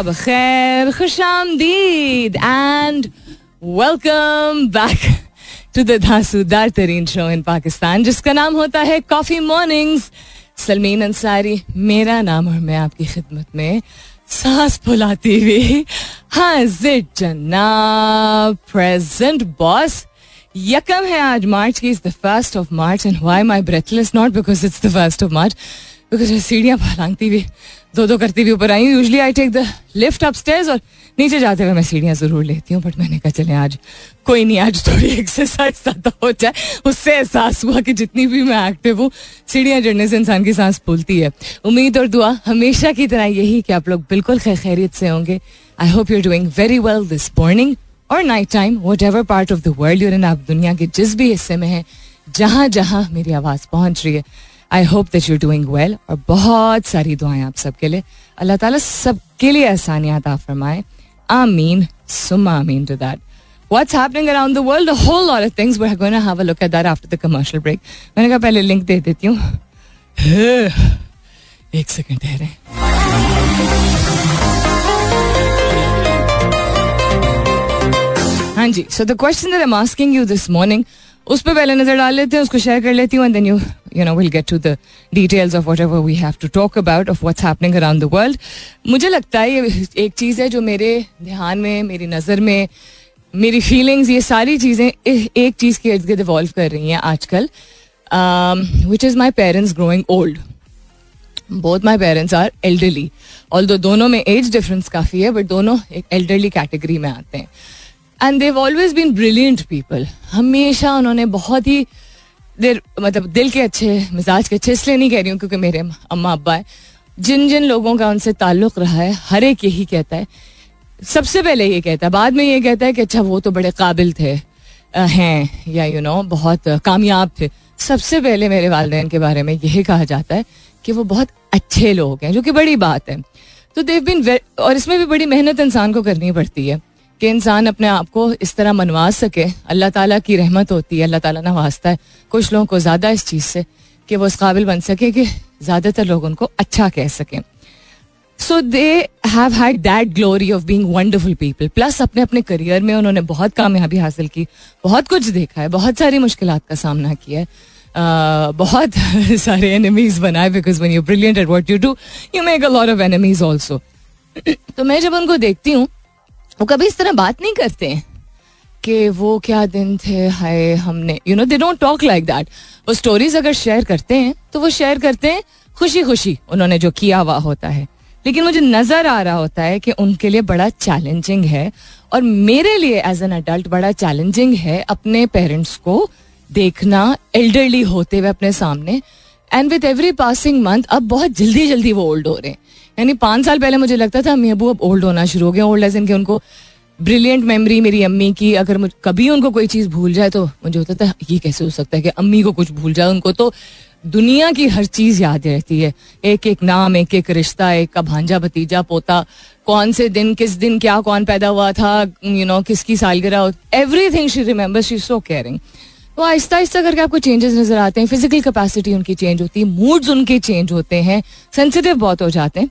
सुबह बखैर खुश आमदीद and welcome back to the धांसूदार तरीन शो इन पाकिस्तान जिसका नाम होता है कॉफ़ी मॉर्निंग्स सलमीन अंसारी मेरा नाम और मैं आपकी खिदमत में सांस फुलाती हुई हाजिर जनाब प्रेजेंट बॉस यकम है आज मार्च की is the first of March and why my breathless not because it's the first of March because सीढ़ियाँ फलांगती हुई दो दो करती हुई ऊपर आई usually I take the lift upstairs और नीचे जाते हुए मैं सीढ़ियाँ ज़रूर लेती हूँ बट मैंने कहा, चले, आज कोई नहीं, आज थोड़ी एक्सरसाइज ज़्यादा हो जाए। उससे एहसास हुआ कि जितनी भी मैं एक्टिव हूँ, सीढ़ियाँ चढ़ने से इंसान की सांस फूलती है। उम्मीद और दुआ हमेशा की तरह यही कि आप लोग बिल्कुल खैर खैरियत से होंगे। I hope you're doing very well this morning और night time whatever part of the world you're in आप दुनिया के जिस भी हिस्से में हैं जहाँ जहाँ मेरी आवाज़ पहुँच रही है। I hope that you doing well और बहुत सारी दुआएँ आप सबके लिए। अल्लाह ताला सबके लिए आसानियात आ फरमाए। आमीन। सुम्मा आमीन to that. What's happening around the world? A whole lot of things. We're going to have a look at that after the commercial break. मैंने कहा, पहले लिंक दे देती हूँ. एक सेकंड ठहरे हाँ। जी so the question that I am asking you this morning उस पर पहले नज़र डाल लेते हैं, उसको शेयर कर लेती हूँ and then you you know will get to the details of whatever we have to talk about of what's happening around the world मुझे लगता है ये एक चीज़ है जो मेरे ध्यान में, मेरी नज़र में, मेरी फीलिंग्स ये सारी चीज़ें एक चीज़ के इर्द गिर्द इवॉल्व कर रही हैं आजकल। Which is my parents growing old both my parents are elderly all दोनों में एज डिफरेंस काफ़ी है बट दोनों एक एल्डरली कैटेगरी में आते हैं। And they've always been brilliant people हमेशा उन्होंने बहुत ही देर मतलब दिल के अच्छे मिजाज के अच्छे इसलिए नहीं कह रही हूँ क्योंकि मेरे अम्मा अब्बा है। जिन जिन लोगों का उनसे ताल्लुक रहा है हर एक यही कहता है। सबसे पहले ये कहता है बाद में ये कहता है कि अच्छा वो तो बड़े काबिल थे हैं या यू you नो know, बहुत कामयाब थे। सबसे पहले मेरे वालदेन के बारे में यही कहा जाता है कि वो बहुत अच्छे लोग हैं जो कि बड़ी बात है। तो देव बिन और इसमें भी बड़ी मेहनत इंसान को करनी पड़ती है। कि इंसान अपने आप को इस तरह मनवा सके। अल्लाह ताला की रहमत होती है अल्लाह ताला नवाजता है। कुछ लोगों को ज़्यादा इस चीज़ से कि वो इस काबिल बन सके कि ज़्यादातर लोग उनको अच्छा कह सकें। So they have had that glory of being wonderful people plus अपने अपने करियर में उन्होंने बहुत कामयाबी हासिल की बहुत कुछ देखा है बहुत सारी मुश्किल का सामना किया है। Uh, बहुत सारे एनिमीज बनाए because when you brilliant at what you do you make a lot of enemies also तो मैं जब उनको देखती हूँ वो कभी इस तरह बात नहीं करते हैं कि वो क्या दिन थे, हाय, हमने you know they don't talk like that वो स्टोरीज अगर शेयर करते हैं तो वो शेयर करते हैं खुशी खुशी उन्होंने जो किया हुआ होता है। लेकिन मुझे नज़र आ रहा होता है कि उनके लिए बड़ा चैलेंजिंग है और मेरे लिए एज एन अडल्ट बड़ा चैलेंजिंग है अपने पेरेंट्स को देखना एल्डरली होते हुए अपने सामने। And with every passing month अब बहुत जल्दी जल्दी वो ओल्ड हो रहे हैं। यानी पाँच साल पहले मुझे लगता था अम्मी अबू अब ओल्ड होना शुरू हो गया ओल्ड एज इनके उनको ब्रिलियंट मेमोरी मेरी अम्मी की अगर मुझे कभी उनको कोई चीज़ भूल जाए तो मुझे होता था ये कैसे हो सकता है कि अम्मी को कुछ भूल जाए उनको? तो दुनिया की हर चीज़ याद रहती है। एक एक नाम एक एक रिश्ता एक का भांजा भतीजा पोता कौन से दिन किस दिन क्या कौन पैदा हुआ था यू you नो know, किसकी सालगिरह everything she remember she so caring तो आहिस्ता आहिस्ता करके आपको चेंजेस नज़र आते हैं फ़िज़िकल कैपेसिटी उनकी चेंज होती है मूड्स उनके चेंज होते हैं सेंसिटिव बहुत हो जाते हैं।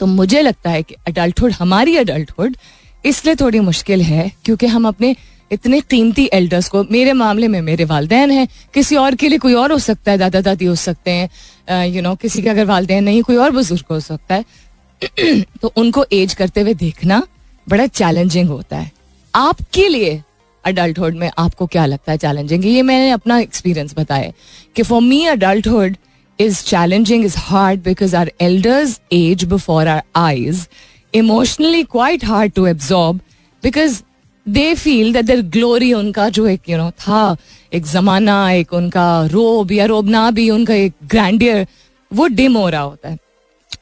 तो मुझे लगता है कि अडल्टहुड हमारी अडल्टहुड इसलिए थोड़ी मुश्किल है क्योंकि हम अपने इतने कीमती एल्डर्स को, मेरे मामले में मेरे वालदेन हैं। किसी और के लिए कोई और हो सकता है दादा दादी हो सकते हैं यू नो किसी के अगर वालदेन नहीं, कोई और बुज़ुर्ग हो सकता है। तो उनको एज करते हुए देखना बड़ा चैलेंजिंग होता है। आपके लिए अडल्टहुड में आपको क्या लगता है चैलेंजिंग ये मैंने अपना एक्सपीरियंस बताया कि for me adulthood is challenging is hard because our elders age before our eyes emotionally quite hard to absorb because they feel that their glory उनका जो एक यू you नो know, था एक जमाना एक उनका रोब या रोब ना भी उनका एक ग्रैंडियर वो डिम हो रहा होता है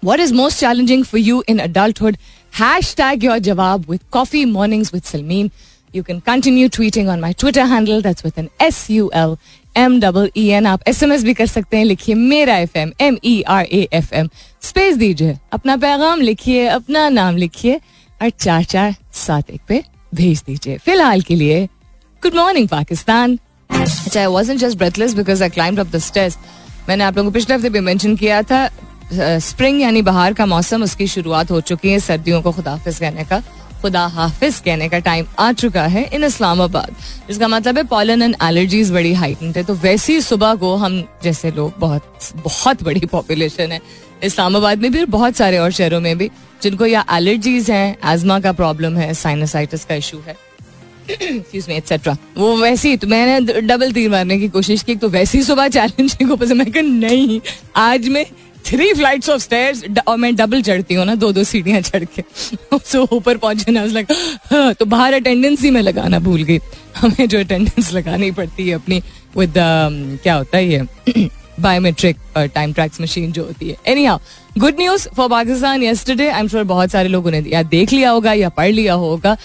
what is most challenging for you in adulthood hashtag your जवाब with coffee mornings with Salmeen you can continue tweeting on my Twitter handle that's with N S U L M double E N आप S M S भी कर सकते हैं, लिखिए मेरा F M M E R A F M space दीजिए, अपना पैगाम लिखिए, अपना नाम लिखिए और चार चार सात एक पे भेज दीजिए। फ़िलहाल के लिए गुड मॉर्निंग पाकिस्तान। अच्छा I was just breathless because I climb up the stage मैंने आप लोगों को पिछले हफ़्ते भी मेंशन किया था स्प्रिंग यानी बाहर का मौसम, उसकी शुरुआत हो चुकी है सर्दियों को खुदाफिज कहने का। खुदा हाफिज कहने का टाइम आ चुका है इन इस्लामाबाद, जिसका मतलब है पॉलन एंड एलर्जीज बड़ी हाइटेंड है। तो वैसी सुबह को हम जैसे लोग बहुत बहुत बड़ी पॉपुलेशन है। इस्लामाबाद में भी और बहुत सारे और शहरों में भी, जिनको या एलर्जीज हैं एजमा का प्रॉब्लम है साइनसाइटिस का इशू है। एक्सेट्रा वो वैसे तो मैंने डबल तीर मारने की कोशिश की तो वैसी सुबह चैलेंज को पसंद मैं नहीं, आज मैं थ्री फ्लाइट्स ऑफ़ स्टेयर्स और मैं डबल चढ़ती हूँ ना दो दो सीढ़ियाँ चढ़ के। सो ऊपर पहुँचे ना लाइक हाँ, तो बाहर अटेंडेंस ही मैं लगाना भूल गई। हमें जो अटेंडेंस लगानी पड़ती है अपनी विद um, क्या होता है ये? बायोमेट्रिक टाइम ट्रैक्स मशीन जो होती है। Anyhow good news for Pakistan yesterday I am sure बहुत सारे लोगों ने या देख लिया होगा या पढ़ लिया होगा।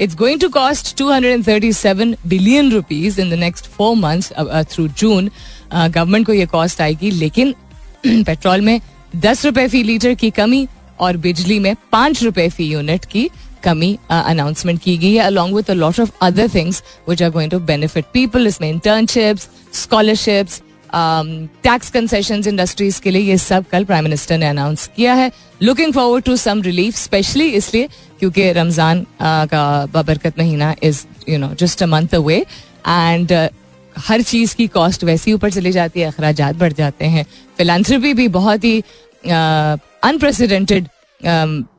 It's going to cost 237 billion rupees in the next four months through June government को ये कॉस्ट आएगी लेकिन पेट्रोल में दस रुपए फ़ी लीटर की कमी और बिजली में पाँच रुपए फ़ी यूनिट की कमी अनाउंसमेंट की गई है along with lot of other things which are going to benefit people इसमें internships scholarships tax concession industries के लिए ये सब कल प्राइम मिनिस्टर ने अनाउंस किया है। Looking forward to some relief specially इसलिए क्योंकि रमज़ान का बबरकत महीना is you know just a month away and हर चीज़ की कॉस्ट वैसी ऊपर चली जाती है अखराज बढ़ जाते हैं फिलानथ्रपी भी बहुत ही अनप्रेसिडेंटेड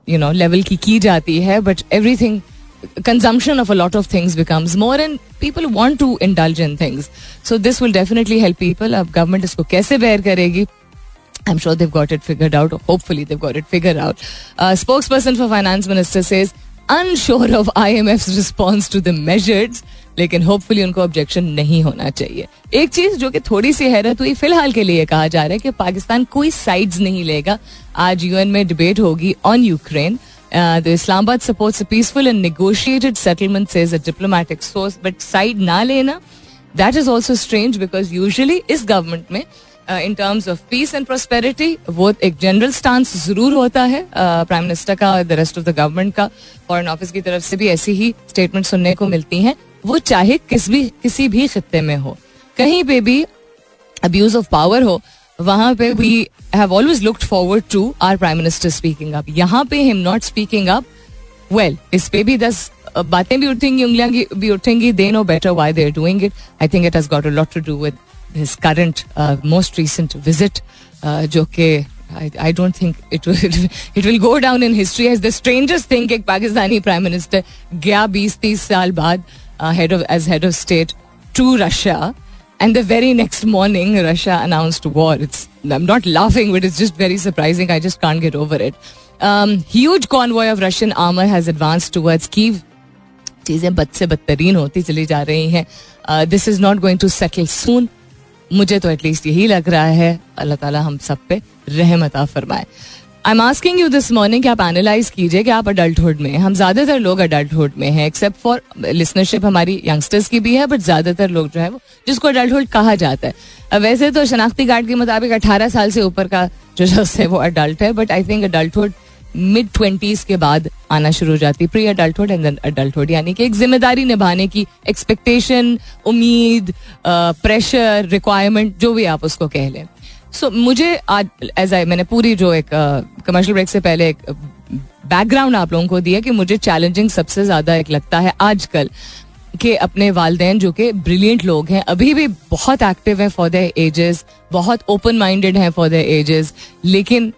यू नो लेवल की की जाती है but everything consumption of a lot of things becomes more and people want to indulge in things so this will definitely help people अब गवर्नमेंट इसको कैसे बेयर करेगी I'm sure they've got it figured out. Hopefully, they've got it figured out. A uh, spokesperson for finance minister says, unsure of IMF's response to the measures. लेकिन hopefully उनको objection नहीं होना चाहिए। एक चीज़ जो कि थोड़ी सी हैरत हुई फ़िलहाल के लिए कहा जा रहा है कि पाकिस्तान कोई साइड्स नहीं लेगा। आज यूएन में डिबेट होगी on Ukraine the Islamabad supports a peaceful and negotiated settlement says a diplomatic source but side ना लेना। That is also strange because usually इस गवर्नमेंट में in terms of peace and prosperity वो एक general stance ज़रूर होता है prime uh, minister का और the rest of the government का। फॉरेन ऑफ़िस की तरफ़ से भी ऐसी ही स्टेटमेंट सुनने को मिलती हैं। वो चाहे किस भी किसी भी खत्ते में हो। कहीं पे भी अब्यूज ऑफ़ पावर हो वहाँ पे we have always looked forward to our prime minister speaking up यहाँ पे him not speaking up well इस पे भी दस बातें भी उठेंगी उंगलियाँ भी उठेंगी they know better why they are doing it I think it has got a lot to do with his current most recent visit जो कि I, don't think it will it will go down in history as the strangest thing कि Pakistani prime minister गया बीस तीस साल बाद head of as head of state to Russia, and the very next morning Russia announced war. It's I'm not laughing, but it's just very surprising. I just can't get over it. Um, huge convoy of Russian armor has advanced towards Kiev. चीजें बद से बदतरीन होती चली जा रही हैं this is not going to settle soon मुझे तो एटलीस्ट यही लग रहा है अल्लाह ताला हम सब पे रहमता फरमाए I am asking you this morning आप एनालाइज कीजिए कि आप अडल्टहुड में हम ज़्यादातर लोग अडल्टहुड में हैं एक्सेप्ट फॉर लिसनरशिप हमारी यंगस्टर्स की भी है बट ज़्यादातर लोग जो है वो जिसको अडल्टहुड कहा जाता है। वैसे तो शनाख्ती कार्ड के मुताबिक अठारह साल से ऊपर का जो शख्स है वो अडल्ट है but I think adulthood mid twenties के बाद आना शुरू हो जाती है। Pre adulthood and then adulthood यानी कि एक ज़िम्मेदारी निभाने की एक्सपेक्टेशन उम्मीद प्रेशर रिक्वायरमेंट जो भी आप उसको कह लें। सो मुझे आज एज आई मैंने पूरी जो एक कमर्शियल ब्रेक से पहले एक बैकग्राउंड आप लोगों को दिया कि मुझे चैलेंजिंग सबसे ज़्यादा एक लगता है आजकल के अपने वालदेन जो कि ब्रिलियंट लोग हैं। अभी भी बहुत एक्टिव हैं फॉर द एजेस बहुत ओपन माइंडेड हैं फॉर द एजेस लेकिन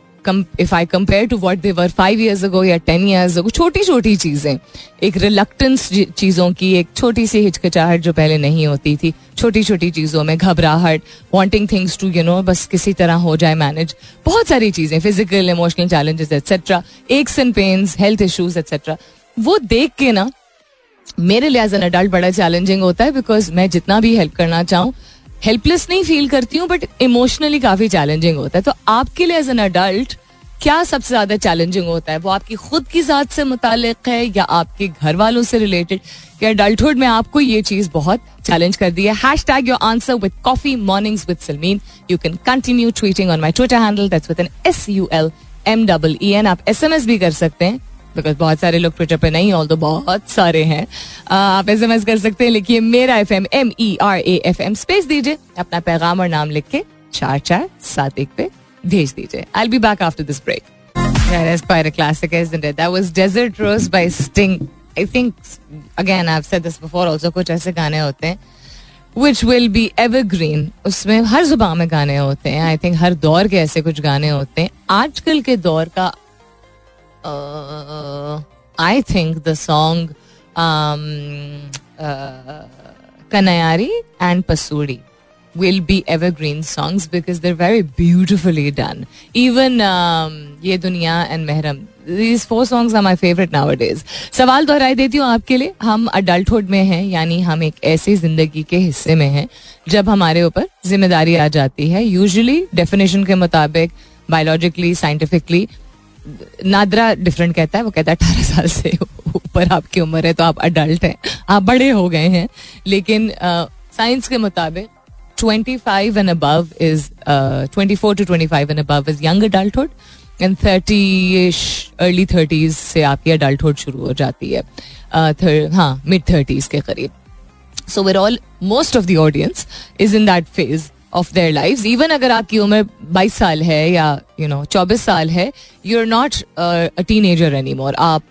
if I compare to what they were five years ago या टेन ईयर्स अगो छोटी छोटी चीज़ें। एक रिलक्टेंस चीज़ों की, एक छोटी सी हिचकिचाहट जो पहले नहीं होती थी। छोटी छोटी चीज़ों में घबराहट wanting things to you know बस किसी तरह हो जाए मैनेज बहुत सारी चीज़ें physical emotional challenges etcetera aches and pains health issues etcetera वो देख के ना, मेरे लिए एज एन अडल्ट बड़ा चैलेंजिंग होता है बिकॉज़ मैं जितना भी हेल्प करना चाहूँ हेल्पलेस नहीं फील करती हूँ बट इमोशनली काफ़ी चैलेंजिंग होता है। तो आपके लिए एज एन अडल्ट क्या सबसे ज़्यादा चैलेंजिंग होता है? वो आपकी खुद की जात से मुतालिक है या आपके घर वालों से रिलेटेड या अडल्टहुड में आपको ये चीज़ बहुत चैलेंज कर दी है। Hashtag your answer with coffee mornings with Salmeen you can continue tweeting on my Twitter handle that's with N S U L M double E N आप एस एम एस भी कर सकते हैं। बिकॉज़ बहुत सारे लोग ट्विटर पे नहीं ऑल तो बहुत सारे हैं। आप एस एम एस कर सकते हैं लिखिए मेरा F M M E R A F M space दीजिए अपना पैगाम और नाम लिख के चार चार सात एक पे भेज दीजिए। I be back after this break Yeah, that's quite a classic, isn't it? That was Desert Rose by Sting. कुछ ऐसे गाने होते हैं विच विल बी एवरग्रीन उसमें हर ज़ुबान में गाने होते हैं। आई थिंक हर दौर के ऐसे कुछ गाने होते हैं। आजकल के दौर का I think the song Kana Yaari and Pasoori will be evergreen songs because they're very beautifully done. Even um, ये दुनिया and महरम these four songs are my favorite nowadays. सवाल दोहराई देती हूँ आपके लिए हम अडल्टहुड में हैं यानी हम एक ऐसी ज़िंदगी के हिस्से में हैं जब हमारे ऊपर ज़िम्मेदारी आ जाती है यूजुअली डेफिनेशन के मुताबिक बायोलॉजिकली साइंटिफिकली नादरा डिफरेंट कहता है वो कहता है अठारह साल से ऊपर आपकी उम्र है तो आप अडल्ट हैं। आप बड़े हो गए हैं। लेकिन साइंस के मुताबिक 25 and above is uh, 24 to 25 and above is young adulthood and thirty early thirties से आपकी अडल्टहुड शुरू हो जाती है। uh, हाँ मिड थर्टीज के करीब। So where all most of the audience is in that phase of their life even अगर आपकी उम्र 22 साल है या यू नो 24 साल है you are not a teenager anymore आप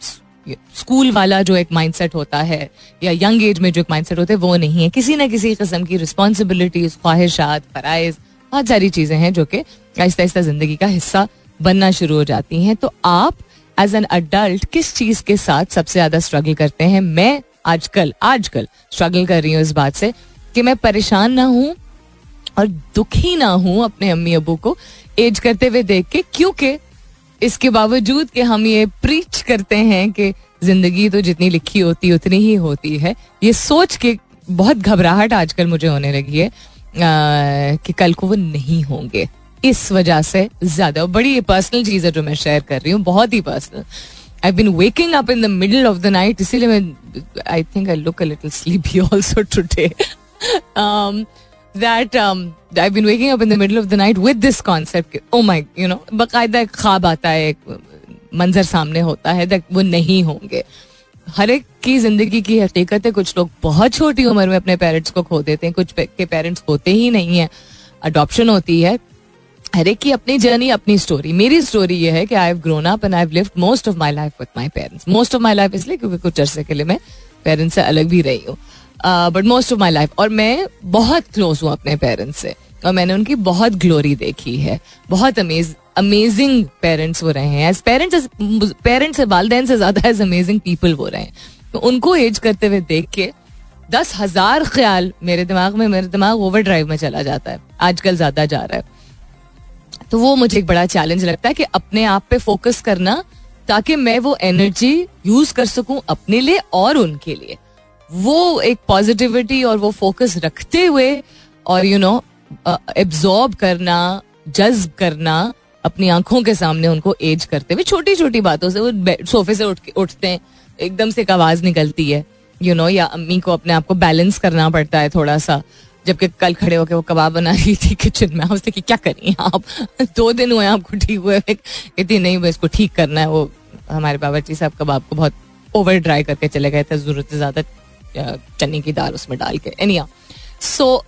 स्कूल वाला जो एक माइंडसेट होता है, या यंग एज में जो एक माइंडसेट होता है, वो नहीं है। किसी ना किसी किस्म की रिस्पॉन्सिबिलिटीज ख्वाहिशात, फ़राइज, बहुत सारी चीज़ें हैं जो कि आहिस्ता आहिस्ता ज़िंदगी का हिस्सा बनना शुरू हो जाती हैं। तो आप एज एन अडल्ट किस चीज़ के साथ सबसे ज़्यादा स्ट्रगल करते हैं? मैं आजकल आजकल स्ट्रगल कर रही हूँ इस बात से कि मैं परेशान ना हूँ और दुखी ना हूँ अपने अम्मी अबू को एज करते हुए देख के क्योंकि इसके बावजूद कि हम ये प्रीच करते हैं कि ज़िंदगी तो जितनी लिखी होती उतनी ही होती है ये सोच के बहुत घबराहट आजकल मुझे होने लगी है आ, कि कल को वो नहीं होंगे। इस वजह से ज़्यादा बड़ी पर्सनल चीज़ है जो मैं शेयर कर रही हूँ बहुत ही personal I been waking up in the middle of the night इसीलिए मैं I think I look a little sleepy also today um, I've been waking up in the middle of the night with this concept oh my you know बाकायदा एक ख्वाब आता है एक मंजर सामने होता है दैट वो नहीं होंगे हर एक की ज़िंदगी की हकीकत है कुछ लोग बहुत छोटी उम्र में अपने पेरेंट्स को खो देते हैं कुछ के पेरेंट्स होते ही नहीं है। अडॉप्शन होती है। हर एक की अपनी जर्नी अपनी स्टोरी मेरी स्टोरी ये है कि I have grown up and I have lived most of my life with my parents most of my life इसलिए क्योंकि कुछ अरसे के लिए मैं पेरेंट्स से अलग भी रही हूँ। But most of my life और मैं बहुत क्लोज हूँ अपने पेरेंट्स से। और मैंने उनकी बहुत ग्लोरी देखी है। बहुत अमेज अमेजिंग पेरेंट्स वो रहे हैं। एज पेरेंट्स पेरेंट्स से, वालदेन से ज़्यादा एज अमेजिंग पीपल वो रहे हैं। तो उनको एज करते हुए देख के दस हज़ार ख्याल मेरे दिमाग में, मेरे दिमाग ओवर ड्राइव में चला जाता है। आजकल ज़्यादा जा रहा है। तो वो मुझे एक बड़ा चैलेंज लगता है कि अपने आप पे फोकस करना ताकि मैं वो एनर्जी यूज़ कर सकूँ अपने लिए और उनके लिए। वो एक पॉजिटिविटी और वो फोकस रखते हुए और यू नो एब्जॉर्ब करना जज्ब करना अपनी आँखों के सामने उनको एज करते हुए छोटी छोटी बातों से वो सोफे से उठ उठते हैं एकदम से एक आवाज़ निकलती है यू you नो know, या अम्मी को अपने आप को बैलेंस करना पड़ता है थोड़ा सा जबकि कल खड़े होकर वो कबाब बना रही थी किचन में उसने कि क्या करिए आप? दो दिन हुए आपको ठीक हुए कहती नहीं वो इसको ठीक करना है वो हमारे बाबा जी साहब कबाब को बहुत ओवर ड्राई करके चले गए थे ज़रूरत से ज़्यादा चने की दाल उसमें डाल के। Anyway so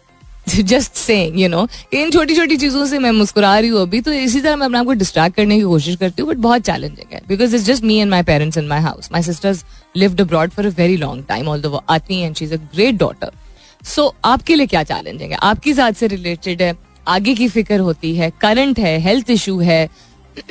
just say you know in छोटी छोटी चीज़ों से मैं मुस्कुरा रही हूँ अभी तो इसी तरह मैं अपने आप को डिस्ट्रैक्ट करने की कोशिश करती हूँ बट बहुत चैलेंजिंग है because it's just me and my parents in my house my sisters lived abroad for a very long time all वो आती and she is a great daughter so आपके लिए क्या चैलेंजिंग है? आपकी जात से रिलेटेड है, आगे की फ़िक्र होती है करंट है हेल्थ इशू है,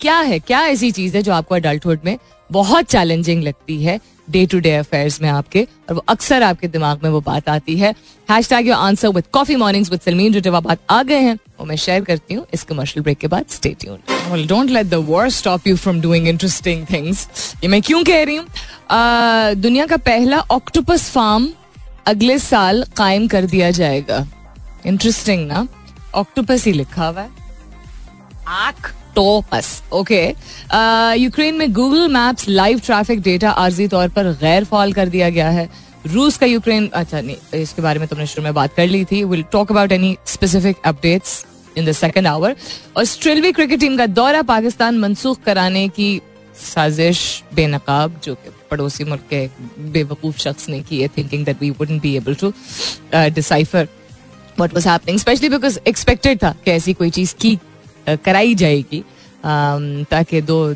क्या है? क्या ऐसी चीज़ है जो आपको अडल्टहुड में बहुत चैलेंजिंग लगती है डे टू डे अफेयर्स में आपके और वो अक्सर आपके दिमाग में वो बात आती है। Hashtag your answer with coffee mornings with Salmeen जो जवाब आ गए हैं वो मैं शेयर करती हूँ। इस कमर्शियल ब्रेक के बाद stay tune don't let the word stop you from doing interesting things ये मैं क्यों कह रही हूँ? दुनिया का पहला ऑक्टोपस फार्म अगले साल कायम कर दिया जाएगा। इंटरेस्टिंग ना? ऑक्टोपस ही लिखा हुआ है। ऑक्टोपस ओके यूक्रेन में Google Maps live traffic data आर्जी तौर पर गैर फॉल कर दिया गया है रूस का यूक्रेन अच्छा नहीं इसके बारे में तुमने शुरू में बात कर ली थी will talk about any specific updates in the second hour Australia cricket team का दौरा पाकिस्तान मनसूख कराने की साजिश बेनकाब जो कि पड़ोसी मुल्क के बेवकूफ़ शख्स ने की है thinking that we wouldn't be able to decipher what was happening specially because expected था कि ऐसी कोई चीज़ की कराई जाएगी ताकि दो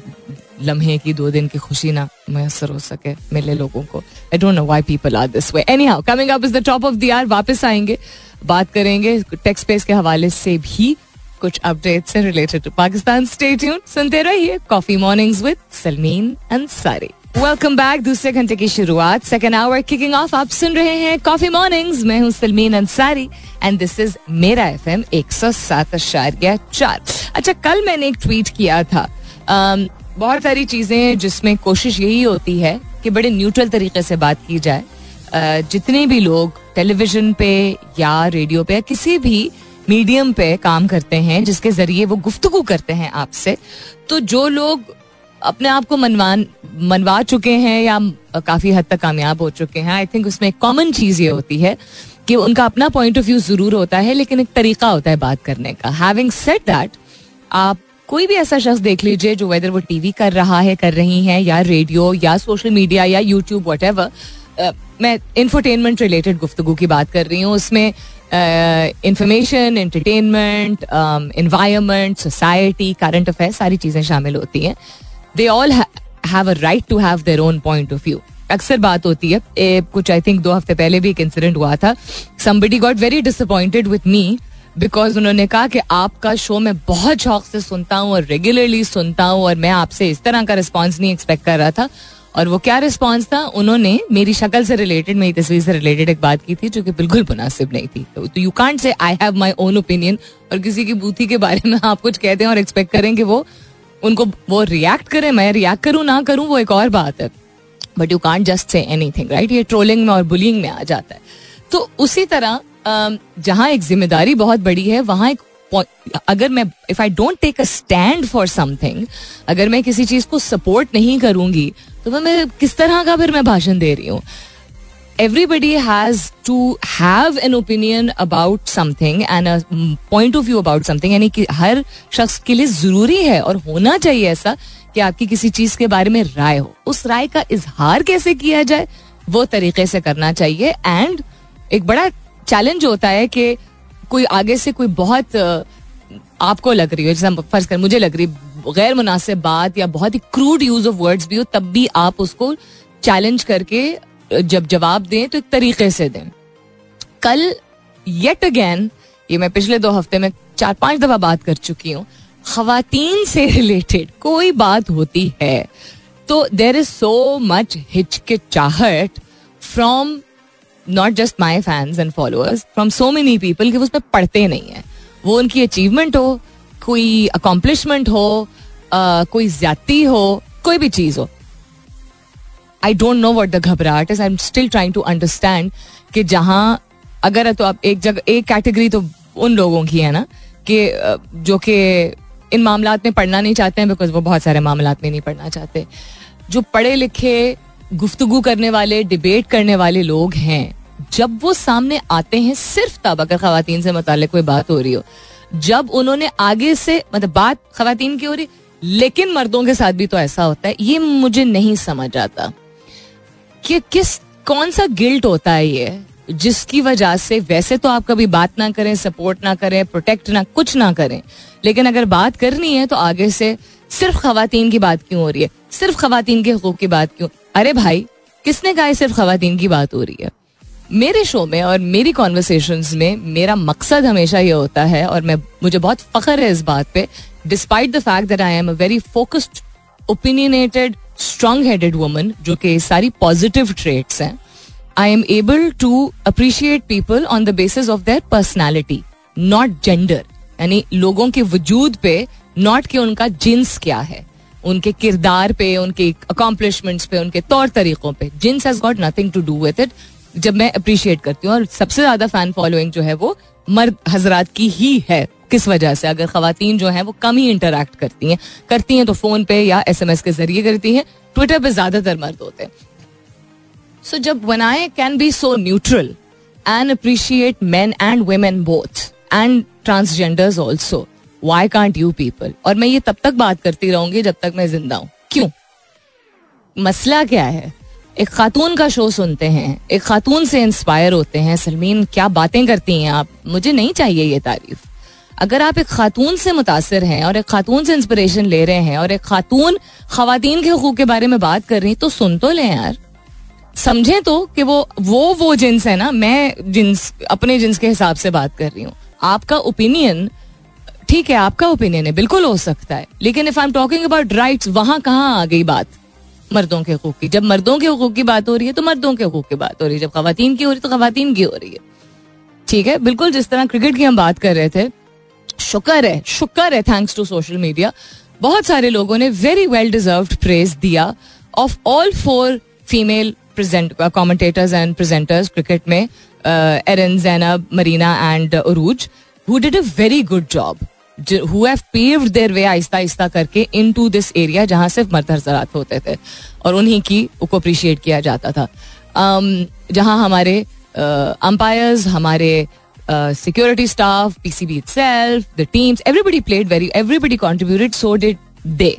लम्हे की, दो दिन की खुशी ना मैसर हो सके मिले लोगों को। I don't know why people are this way anyhow coming up is the top of the hour वापस आएँगे, बात करेंगे टेक्स पेस के हवाले से भी कुछ अपडेट से रिलेटेड टू पाकिस्तान स्टेट सुनते रहिए coffee mornings with Salmeen Ansari welcome back दूसरे घंटे की शुरुआत. सेकेंड आवर किकिंग ऑफ़ आप सुन रहे हैं कॉफ़ी मॉर्निंग्स मैं हूँ Salmeen Ansari and this is मेरा एफ़ एम एक सौ सात चार. अच्छा कल मैंने एक ट्वीट किया था. Um, बहुत सारी चीज़ें जिसमें कोशिश यही होती है कि बड़े न्यूट्रल तरीके से बात की जाए. Uh, जितने भी लोग टेलीविज़न पे या रेडियो पे या किसी भी मीडियम पे काम करते हैं जिसके ज़रिए वो गुफ्तगु करते हैं आपसे तो जो लोग अपने आप को मनवान, मनवा चुके हैं या काफ़ी हद तक कामयाब हो चुके हैं। आई थिंक उसमें एक कॉमन चीज़ ये होती है कि उनका अपना पॉइंट ऑफ़ व्यू ज़रूर होता है, लेकिन एक तरीका होता है बात करने का। हैविंग सेट दैट आप कोई भी ऐसा शख्स देख लीजिए जो वेदर वो टीवी कर रहा है, कर रही है, या रेडियो या सोशल मीडिया या यूट्यूब वट मैं इंफरटेनमेंट रिलेटेड गुफ्तगु की बात कर रही हूँ। उसमें information entertainment environment society current affair सारी चीज़ें शामिल होती हैं। They all have a right to have their own point of view अक्सर बात होती है ए, कुछ आई थिंक दो हफ़्ते पहले भी एक इंसिडेंट हुआ था। Somebody got very disappointed with me because उन्होंने कहा कि आपका शो मैं बहुत शौक से सुनता हूँ और रेगुलरली सुनता हूँ और मैं आपसे इस तरह का रिस्पॉन्स नहीं एक्सपेक्ट कर रहा था। और वो क्या रिस्पॉन्स था? उन्होंने मेरी शक्ल से रिलेटेड मेरी तस्वीर से रिलेटेड एक बात की थी जो कि बिल्कुल मुनासिब नहीं थी। तो you can't say I have my own opinion और किसी की बूथी के बारे में आप कुछ कहते हैं और एक्सपेक्ट करें कि वो उनको वो रिएक्ट करें, मैं रिएक्ट करूँ, ना करूँ, वो एक और बात है। But you can't just say anything right ये ट्रोलिंग में और बुलिंग में आ जाता है। तो उसी तरह जहाँ एक ज़िम्मेदारी बहुत बड़ी है, वहाँ एक अगर मैं if I don't take a stand for something अगर मैं किसी चीज़ को सपोर्ट नहीं करूँगी तो मैं किस तरह का फिर मैं भाषण दे रही हूँ? Everybody has to have an opinion about something and a point of view about something, यानी कि हर शख्स के लिए ज़रूरी है और होना चाहिए ऐसा कि आपकी किसी चीज़ के बारे में राय हो। उस राय का इजहार कैसे किया जाए, वो तरीके से करना चाहिए। एंड एक बड़ा चैलेंज होता है कि कोई आगे से कोई बहुत आपको लग रही हो, जैसे फ़र्ज़ कर, मुझे लग रही गैर मुनासिब बात या बहुत ही क्रूड यूज़ ऑफ़ वर्ड्स भी हो, तब भी आप उसको चैलेंज करके जब जवाब दें तो एक तरीके से दें। कल येट अगेन ये मैं पिछले दो हफ़्ते में चार पाँच दफ़ा बात कर चुकी हूँ खातन से रिलेटेड कोई बात होती है। तो देर इज़ सो मच हिचकिचाहट from not just my fans and followers from so many people कि वो उसमें पढ़ते नहीं है। वो उनकी अचीवमेंट हो कोई अकॉम्पलिशमेंट हो uh, कोई ज़्यादा हो कोई भी चीज़ हो। I don't know what the घबराहट is I am still trying to understand कि जहाँ, अगर तो आप एक जगह एक कैटेगरी तो उन लोगों की है ना, कि जो कि इन मामला में पढ़ना नहीं चाहते हैं बिकॉज़ वो बहुत सारे मामला में नहीं पढ़ना चाहते। जो पढ़े लिखे, गुफ्तगु करने वाले डिबेट करने वाले लोग हैं, जब वो सामने आते हैं, सिर्फ़ तब अगर खातन से मुतल कोई बात हो रही हो। जब उन्होंने आगे से मतलब बात खातन की हो रही, लेकिन मर्दों के साथ भी तो ऐसा होता है, ये मुझे नहीं समझ आता। कि किस, कौन सा गिल्ट होता है ये? जिसकी वजह से वैसे तो आप कभी बात ना करें सपोर्ट ना करें प्रोटेक्ट ना, कुछ ना करें। लेकिन अगर बात करनी है तो आगे से सिर्फ़ खातन की बात क्यों हो रही है? सिर्फ़ खातन के हकूक की बात क्यों? अरे भाई, किसने कहा सिर्फ़ खातन की बात हो रही है? मेरे शो में और मेरी कॉन्वर्सेशन में मेरा मकसद हमेशा ये होता है और मैं, मुझे बहुत फख्र है इस बात पे despite the fact that I am a very focused opinionated strong headed woman जो कि सारी पॉजिटिव ट्रेट्स हैं I am able to appreciate people on the basis of their personality not gender यानी लोगों के वजूद पे नॉट कि उनका जिन्स क्या है, उनके किरदार पे, उनके अकॉम्पलिशमेंट्स पे, उनके तौर तरीकों पे। Jeans has got nothing to do with it जब मैं अप्रिशिएट करती हूँ, और सबसे ज़्यादा फ़ैन फॉलोइंग जो है वो मर्द हजरात की ही है। किस वजह से? अगर खातन जो है वो कम ही इंटरेक्ट करती हैं करती हैं तो फ़ोन पे या एस एम एस के ज़रिए करती हैं ट्विटर पे ज़्यादातर मर्द होते हैं। सो जब when I can be so neutral and appreciate man and women both and transgenders also why can't you people और मैं ये तब तक बात करती रहूँगी जब तक मैं ज़िंदा हूँ। क्यों? मसला क्या है? एक खातून का शो सुनते हैं, एक खातून से इंस्पायर होते हैं। सलमीन, क्या बातें करती हैं आप? मुझे नहीं चाहिए ये तारीफ़। अगर आप एक खातून से मुतासर हैं और एक खातून से इंस्पिरेशन ले रहे हैं और एक खातून खातन के हकूक के बारे में बात कर रही तो सुन तो लें यार। समझें तो कि वो वो वो जिन्स है ना, मैं जिन्स, अपने जिन्स के हिसाब से बात कर रही हूँ। आपका ओपिनियन ठीक है, आपका ओपिनियन है, बिल्कुल हो सकता है। लेकिन if I am talking about rights वहाँ कहाँ आ गई बात? मर्दों के हकूक की। जब मर्दों के हकूक की बात हो रही है तो मर्दों के हकूक की बात हो रही है। जब खातन की हो रही है तो खातन की हो रही है। ठीक है, बिल्कुल जिस तरह क्रिकेट की हम बात कर रहे थे शुक्र है शुक्र है थैंक्स टू सोशल मीडिया बहुत सारे लोगों ने वेरी वेल डिजर्व प्रेज दिया of all four female present commentators and presenters cricket में Eran Zainab Marina and Urooj who did a very good job who have paved their way आहिस्ता आहिस्ता करके इन to this area जहाँ सिर्फ़ मर्द हजरात होते थे और उन्हीं की को अप्रिशिएट किया जाता था। Um, जहाँ हमारे अंपायर्स uh, हमारे security staff PCB itself, the teams, everybody played very, everybody contributed, so did they.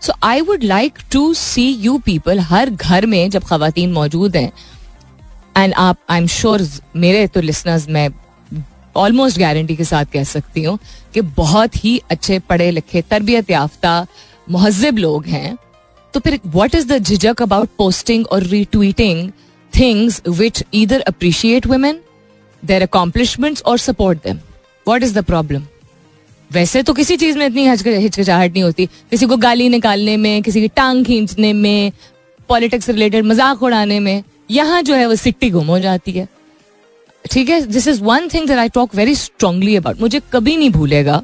So I would like to see you people हर घर में जब खातन मौजूद हैं एंड आप आई एम श्योर मेरे तो लिसनर्स मैं ऑलमोस्ट गारंटी के साथ कह सकती हूँ कि बहुत ही अच्छे पढ़े लिखे तरबियत याफ्ता महजब लोग हैं तो फिर वट इज़ द झिझक अबाउट पोस्टिंग और retweeting things which either appreciate women their accomplishments और support them what is the problem वैसे तो किसी चीज़ में इतनी हिचकिचाहट नहीं होती। किसी को गाली निकालने में, किसी की टांग खींचने में पॉलिटिक्स रिलेटेड मज़ाक उड़ाने में, यहाँ जो है वो सिट्टी गुम हो जाती है। ठीक है? This is one thing that I talk very strongly about मुझे कभी नहीं भूलेगा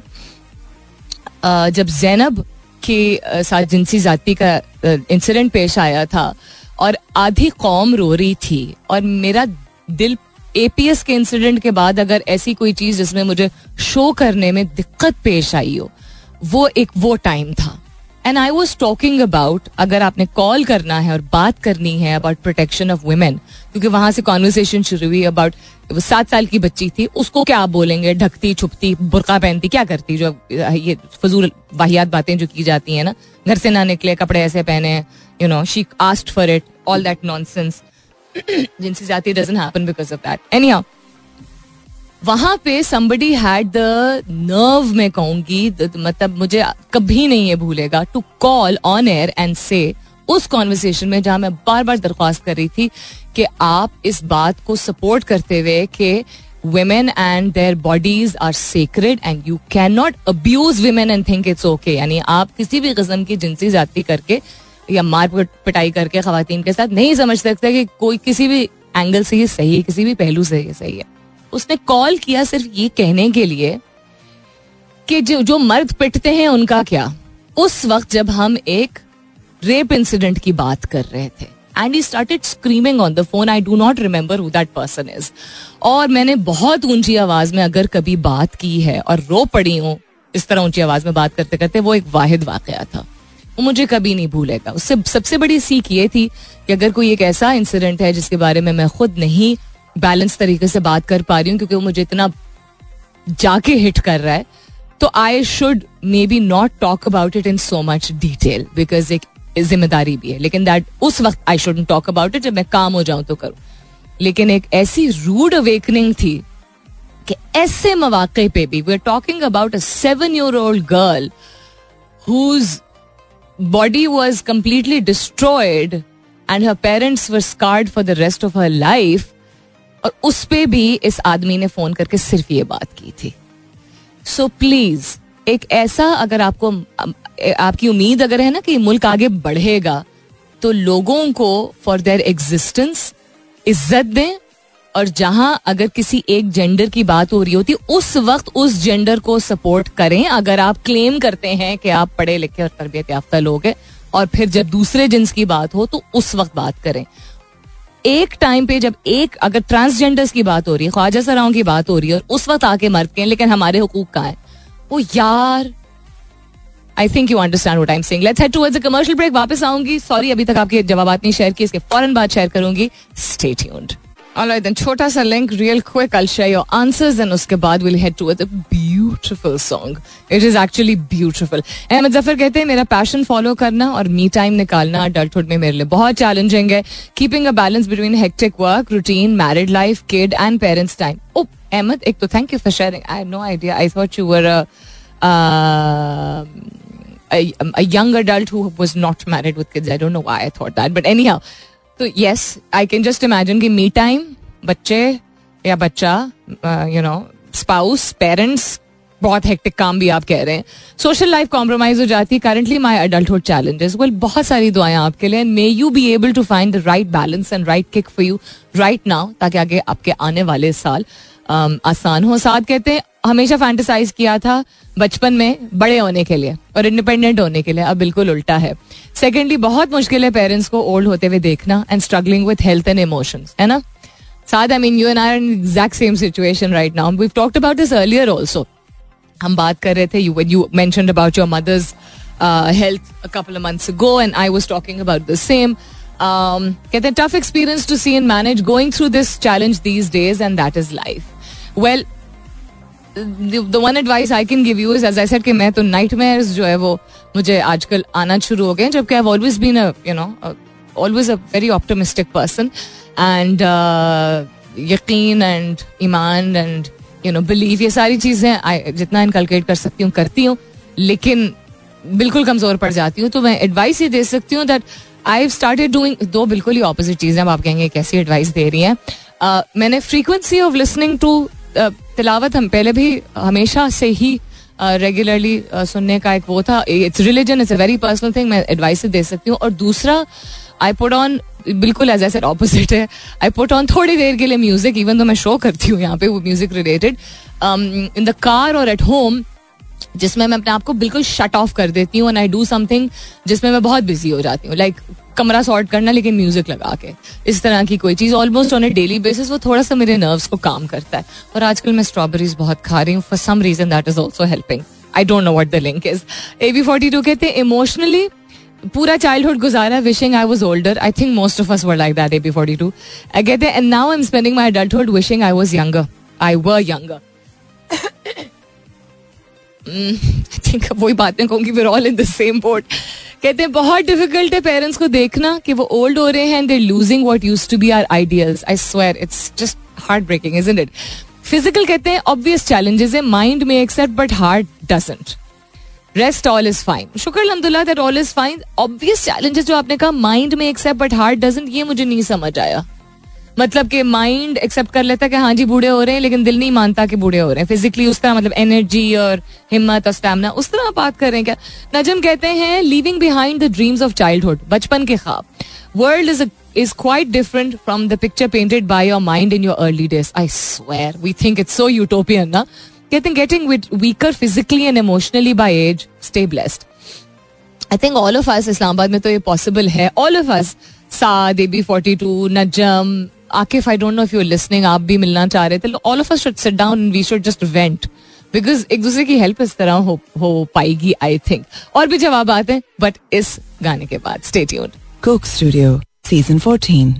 जब जैनब के साथ जिनसी जाति का इंसिडेंट पेश आया था और आधी कौम रो रही थी और मेरा दिल एपीएस के इंसिडेंट के बाद अगर ऐसी कोई चीज़ जिसमें मुझे शो करने में दिक्कत पेश आई हो, वो एक वो टाइम था। And I was talking about अगर आपने कॉल करना है और बात करनी है अबाउट प्रोटेक्शन ऑफ़ वुमेन क्योंकि वहाँ से कॉन्वर्सेशन शुरू हुई अबाउट सात साल की बच्ची थी, उसको क्या आप बोलेंगे? ढकती, छुपती, बुरका पहनती, क्या करती? जो ये फजूल, वाहियात बातें जो की जाती हैं ना, घर से ना निकले, कपड़े ऐसे पहने you know she asked for it all that nonsense जिनसी जाती doesn't happen because of that anyhow वहाँ पे समबडी हैड द नर्व में कहूँगी मतलब मुझे कभी नहीं ये भूलेगा to call on air and say उस कॉन्वर्सेशन में जहाँ मैं बार बार दरख्वास्त कर रही थी कि आप इस बात को सपोर्ट करते हुए कि women and their bodies are sacred and you cannot abuse women and think it's okay. यानी आप किसी भी किस्म की जिनसी जाति करके या मार पिटाई करके खातन के साथ नहीं समझ सकते कि कोई किसी भी एंगल से ये सही है, किसी भी पहलू से ये सही है। उसने कॉल किया सिर्फ़ ये कहने के लिए कि जो जो मर्द पिटते हैं उनका क्या? उस वक्त जब हम एक रेप इंसिडेंट की बात कर रहे थे and he started screaming on the phone I do not remember who that person is और मैंने बहुत ऊँची आवाज़ में अगर कभी बात की है और रो पड़ी हूँ, इस तरह ऊँची आवाज़ में बात करते करते वो एक वाहिद वाकया था। वो मुझे कभी नहीं भूलेगा। उससे सबसे बड़ी सीख ये थी कि अगर कोई एक ऐसा इंसिडेंट है जिसके बारे में मैं खुद नहीं बैलेंस तरीके से बात कर पा रही हूँ, क्योंकि वो मुझे इतना जाके हिट कर रहा है तो I should maybe not talk about it in so much detail because एक ज़िम्मेदारी भी है। लेकिन दैट उस वक्त I should talk about it जब मैं काम हो जाऊँ तो करूँ। लेकिन एक ऐसी रूड अवेकनिंग थी कि ऐसे मौके पे भी we are talking about a seven year old girl whose body was completely destroyed and her parents were scarred for the rest of her life और उस पर भी इस आदमी ने फ़ोन करके सिर्फ़ ये बात की थी। सो so, प्लीज़ एक ऐसा अगर आपको आपकी उम्मीद अगर है ना कि मुल्क आगे बढ़ेगा तो लोगों को फॉर देयर एग्जिस्टेंस इज़्ज़त दें और जहाँ अगर किसी एक जेंडर की बात हो रही होती, उस वक्त उस जेंडर को सपोर्ट करें। अगर आप क्लेम करते हैं कि आप पढ़े लिखे और तरबियत याफ्ता लोग हैं, और फिर जब दूसरे जिन्स की बात हो तो उस वक्त बात करें। एक टाइम पे जब एक अगर ट्रांसजेंडर्स की बात हो रही है ख्वाजा सराओं की बात हो रही है और उस वक्त आके मर के लेकिन हमारे हुकूक कहाँ है? वो, यार I think you understand what I am saying let's head towards a commercial break वापस आऊँगी. सॉरी अभी तक आपके जवाब नहीं शेयर किए, इसके फ़ौरन बात शेयर करूँगी. स्टे ट्यून्ड Alright, then छोटा सा link real quick. I'll share your answers and उसके बाद we'll head towards a beautiful song. It is actually beautiful. Ahmad Zafar कहते हैं मेरा पैशन फॉलो करना और मी टाइम निकालना अडल्टहुड में मेरे लिए बहुत चैलेंजिंग है keeping a balance between hectic work routine married life kid and parents time oh Ahmed एक तो thank you for sharing I no idea I thought you were a, a young adult who was not married with kids. I don't know why I thought that. But anyhow, तो yes I can just imagine कि me time बच्चे या बच्चा you know spouse parents बहुत hectic काम भी आप कह रहे हैं। सोशल लाइफ कॉम्प्रोमाइज हो जाती है। Currently my adulthood challenges well बहुत सारी दुआएँ आपके लिए। May you be able to find the right balance and right kick for you right now ताकि आगे आपके आने वाले साल um, आसान हो। साथ कहते हैं हमेशा फैंटिसाइज किया था बचपन में बड़े होने के लिए और इंडिपेंडेंट होने के लिए। अब बिल्कुल उल्टा है। सेकेंडली बहुत मुश्किल है पेरेंट्स को ओल्ड होते हुए देखना and struggling with health and emotions है ना? साथ I mean you and I in exact same situation right now we talked about this earlier also हम बात कर रहे थे you you mention about your mother's health couple months ago and I was talking about the same कहते हैं tough experience to see and manage going through this challenge these days and that is life well one advice I can give you is as I said कि मैं तो जो है वो मुझे आजकल आना शुरू हो गए जबकि I always been you know always a very optimistic person and यकीन एंड ईमान एंड यू नो बिलीव ये सारी चीज़ें जितना इनकलकेट कर सकती हूँ करती हूँ लेकिन बिल्कुल कमज़ोर पड़ जाती हूँ। तो मैं एडवाइस ये दे सकती हूँ दैट आई स्टार्टेड डूइंग दो बिल्कुल ही ऑपोजिट चीज़ें अब आप कहेंगे कैसी एडवाइस दे रही हैं? Uh, मैंने फ्रीक्वेंसी ऑफ़ लिसनिंग टू तिलावत हम पहले भी हमेशा से ही रेगुलरली सुनने का एक वो था। It's religion it's a very personal thing मैं एडवाइस दे सकती हूँ। और दूसरा आई पुट ऑन बिल्कुल एज एसर ऑपोजिट है। आई पुट ऑन थोड़ी देर के लिए म्यूज़िक इवन तो मैं शो करती हूँ यहाँ पे वो music related in the car और एट होम जिसमें मैं अपने आप को बिल्कुल शट ऑफ़ कर देती हूँ एंड आई डू समथिंग जिसमें मैं बहुत बिज़ी हो जाती हूँ लाइक कमरा सॉर्ट करना लेकिन म्यूज़िक लगा के। इस तरह की कोई चीज़ almost on a daily basis वो थोड़ा सा मेरे नर्व्स को काम करता है। और आजकल मैं स्ट्रॉबेरीज बहुत खा रही हूँ for some reason that is also helping I don't know what the link is A B forty two कहते हैं इमोशनली पूरा चाइल्डहुड गुजारा wishing I was older I think most of us were like that A B forty two कहते हैं and now I am spending my adulthood wishing I was younger I were younger वही बातें कहूँगी फिर all in the same boat कहते हैं, बहुत difficult है पेरेंट्स को देखना कि वो ओल्ड हो रहे हैं their losing what use to be our ideals I swear it's just heart breaking is it physical कहते हैं ऑब्वियस चैलेंजेस है माइंड में accept but heart doesn't rest all is fine शुक्र अलहमदुल्ला that all is fine obvious challenges जो आपने कहा mind में एक्सेप्ट बट हार्ट डजेंट ये मुझे नहीं समझ आया। मतलब कि माइंड एक्सेप्ट कर लेता है कि हाँ जी, बूढ़े हो रहे हैं, लेकिन दिल नहीं मानता कि बूढ़े हो रहे हैं। फिजिकली उस तरह मतलब एनर्जी और हिम्मत और स्टेमिना उस तरह आप बात कर रहे हैं क्या? नजम कहते हैं living behind the dreams of childhood बचपन के खाब world is is quite different from the picture painted by your mind in your early days I swear we think it's so utopian ना कहते हैं getting with weaker physically and emotionally by age stay blessed I think all of us Islamabad में तो ये possible है। All of us सा Debbie forty two Najam Akif I don't know if you listening आप भी मिलना चाह रहे थे all of us should sit down we should just vent because एक दूसरे की हेल्प इस तरह हो, हो पाएगी आई थिंक और भी जवाब आते हैं बट इस गाने के बाद stay tuned Coke Studio season 14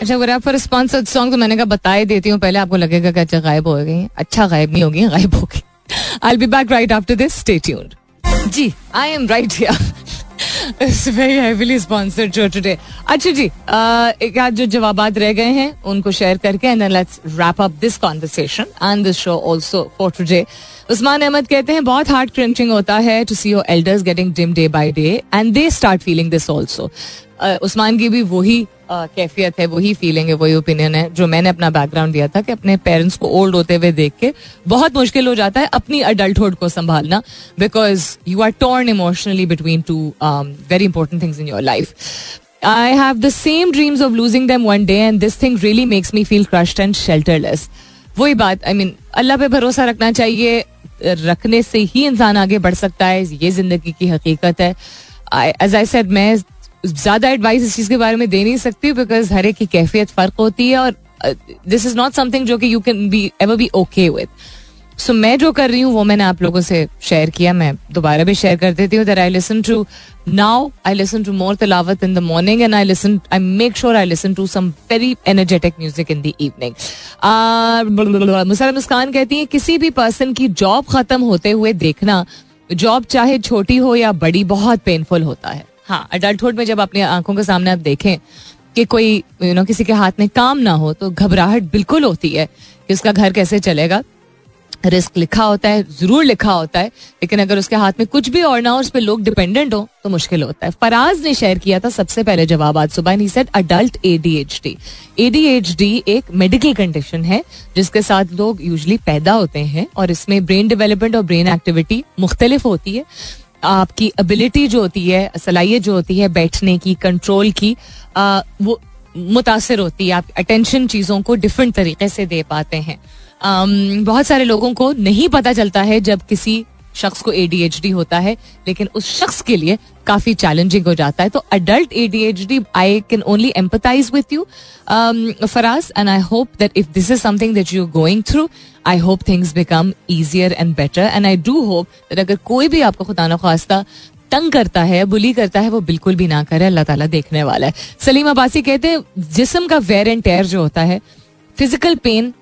अच्छा अगर आप फॉर स्पॉन्सर्ड सॉन्ग तो मैंने कहा बताए देती हूँ पहले आपको लगेगा कि अच्छा गायब हो गई अच्छा गायब नहीं होगी गायब होगी I be back right after this stay tuned ji I am right here very heavily sponsored show today अच्छा जी एक आध जो जवाब रह गए हैं, उनको शेयर करके and let's wrap up this conversation and this show also for today Usman Ahmed कहते हैं, बहुत हार्ड क्रंचिंग होता है to see your elders getting dim day by day and they start feeling this also Usman की भी वही कैफियत है, वही फीलिंग है, वही ओपिनियन है, जो मैंने अपना बैकग्राउंड दिया था कि अपने पेरेंट्स को ओल्ड होते हुए देख के बहुत मुश्किल हो जाता है अपनी अडल्टहुड को संभालना because you are torn emotionally between two very important things in your life I have the same dreams of losing them one day and this thing really makes me feel crushed and shelterless वही बात I mean अल्लाह पे भरोसा रखना चाहिए, रखने से ही इंसान आगे बढ़ सकता है, ये ज़िंदगी की हकीकत है। एज आई सेड मैं ज़्यादा एडवाइस इस चीज़ के बारे में दे नहीं सकती बिकॉज़ हर एक की कैफियत फ़र्क होती है और दिस इज़ नॉट समथिंग जो कि you can be ever be okay with so मैं जो कर रही हूँ वो मैंने आप लोगों से शेयर किया, मैं दोबारा भी शेयर कर देती हूँ I listen to now I listen to more तलावत in the morning and I listen I make sure I listen to some very energetic music in the evening मुसर मुस्कान कहती है, किसी भी पर्सन की जॉब खत्म होते हुए देखना जॉब चाहे छोटी हो या बड़ी, बहुत पेनफुल होता है. हाँ अडल्टहुड में जब अपनी आँखों के सामने आप देखें कि कोई यू नो किसी के हाथ में काम ना हो तो घबराहट बिल्कुल होती है कि उसका घर कैसे चलेगा। रिस्क लिखा होता है, ज़रूर लिखा होता है, लेकिन अगर उसके हाथ में कुछ भी और ना हो, उस पर लोग डिपेंडेंट हो तो मुश्किल होता है। फराज ने शेयर किया था सबसे पहले जवाब आज सुबह ही सेड अडल्ट एडीएचडी एडीएचडी एक मेडिकल कंडीशन है, जिसके साथ लोग यूजली पैदा होते हैं, और इसमें ब्रेन डेवलपमेंट और ब्रेन एक्टिविटी मुख्तलिफ़ होती है। आपकी एबिलिटी जो होती है सलाहियत जो होती है बैठने की कंट्रोल की आ, वो मुतासर होती है। आप अटेंशन चीज़ों को डिफरेंट तरीके से दे पाते हैं। um, बहुत सारे लोगों को नहीं पता चलता है जब किसी शख्स को एडीएचडी होता है, लेकिन उस शख्स के लिए काफ़ी चैलेंजिंग हो जाता है। तो adult ADHD I can only empathise with you Faraz and I hope that if this is something that you going through I hope things become easier and better and I do hope that अगर कोई भी आपको खुदा न खास्ता तंग करता है, बुली करता है, वो बिल्कुल भी ना करे। अल्लाह ताला देखने वाला है। सलीम अब्बासी कहते हैं, जिसम का वेयर एंड टेयर जो होता है फ़िज़िकल पेन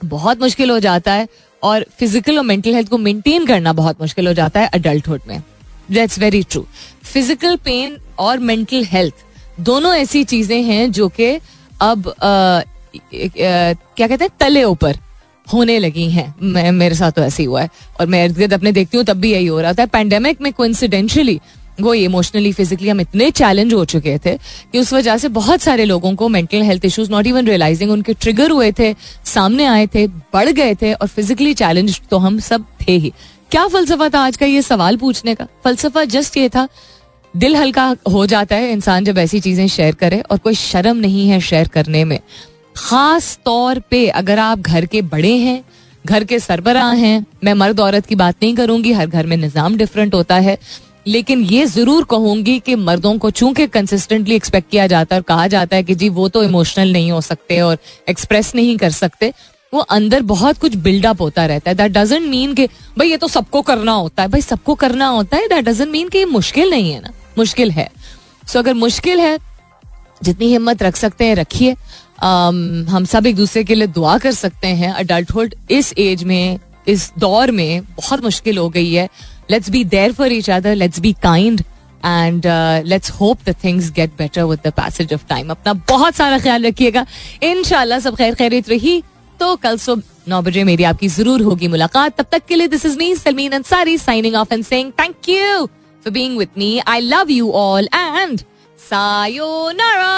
बहुत मुश्किल हो जाता है और फ़िज़िकल और मेंटल हेल्थ को मेंटेन करना बहुत मुश्किल हो जाता है अडल्टहुड में। That's very true physical pain और मेंटल हेल्थ दोनों ऐसी चीज़ें हैं जो कि अब आ, आ, क्या कहते हैं तले ऊपर होने लगी हैं। मैं मेरे साथ तो ऐसे ही हुआ है। और मैं इर्द गिर्द अपने देखती हूँ तब भी यही हो रहा था। पैंडेमिक में कोइंसिडेंशियली वो इमोशनली फिजिकली हम इतने चैलेंज हो चुके थे कि उस वजह से बहुत सारे लोगों को mental health issues not even realising उनके ट्रिगर हुए थे, सामने आए थे, बढ़ गए थे और फिजिकली चैलेंज तो हम सब थे ही। क्या फलसफा था आज का ये सवाल पूछने का? फलसफा जस्ट ये था, दिल हल्का हो जाता है इंसान जब ऐसी चीज़ें शेयर करे और कोई शर्म नहीं है शेयर करने में। खास तौर पे अगर आप घर के बड़े हैं, घर के सरबराह हैं, मैं मर्द औरत की बात नहीं करूँगी, हर घर में निज़ाम डिफरेंट होता है। लेकिन ये ज़रूर कहूँगी कि मर्दों को चूँकि कंसिस्टेंटली एक्सपेक्ट किया जाता है और कहा जाता है कि जी वो तो इमोशनल नहीं हो सकते और एक्सप्रेस नहीं कर सकते वो अंदर बहुत कुछ बिल्डअप होता रहता है। दैट डजेंट मीन कि भाई ये तो सबको करना होता है। भाई सबको करना होता है। दैट डजेंट मीन कि ये मुश्किल नहीं है ना। मुश्किल है। सो so, अगर मुश्किल है जितनी हिम्मत रख सकते हैं रखिए। Um, हम सब एक दूसरे के लिए दुआ कर सकते हैं। अडल्टहुड इस एज में इस दौर में बहुत मुश्किल हो गई है। Let's be there for each other let's be kind and let's hope the things get better with the passage of time अपना बहुत सारा ख्याल रखिएगा। इन सब खैर खैरित रही। तो कल सुबह नौ बजे मेरी आपकी ज़रूर होगी मुलाकात। तब तक के लिए this is me Salmeen Ansari signing off and saying thank you for being with me I love you all and sayonara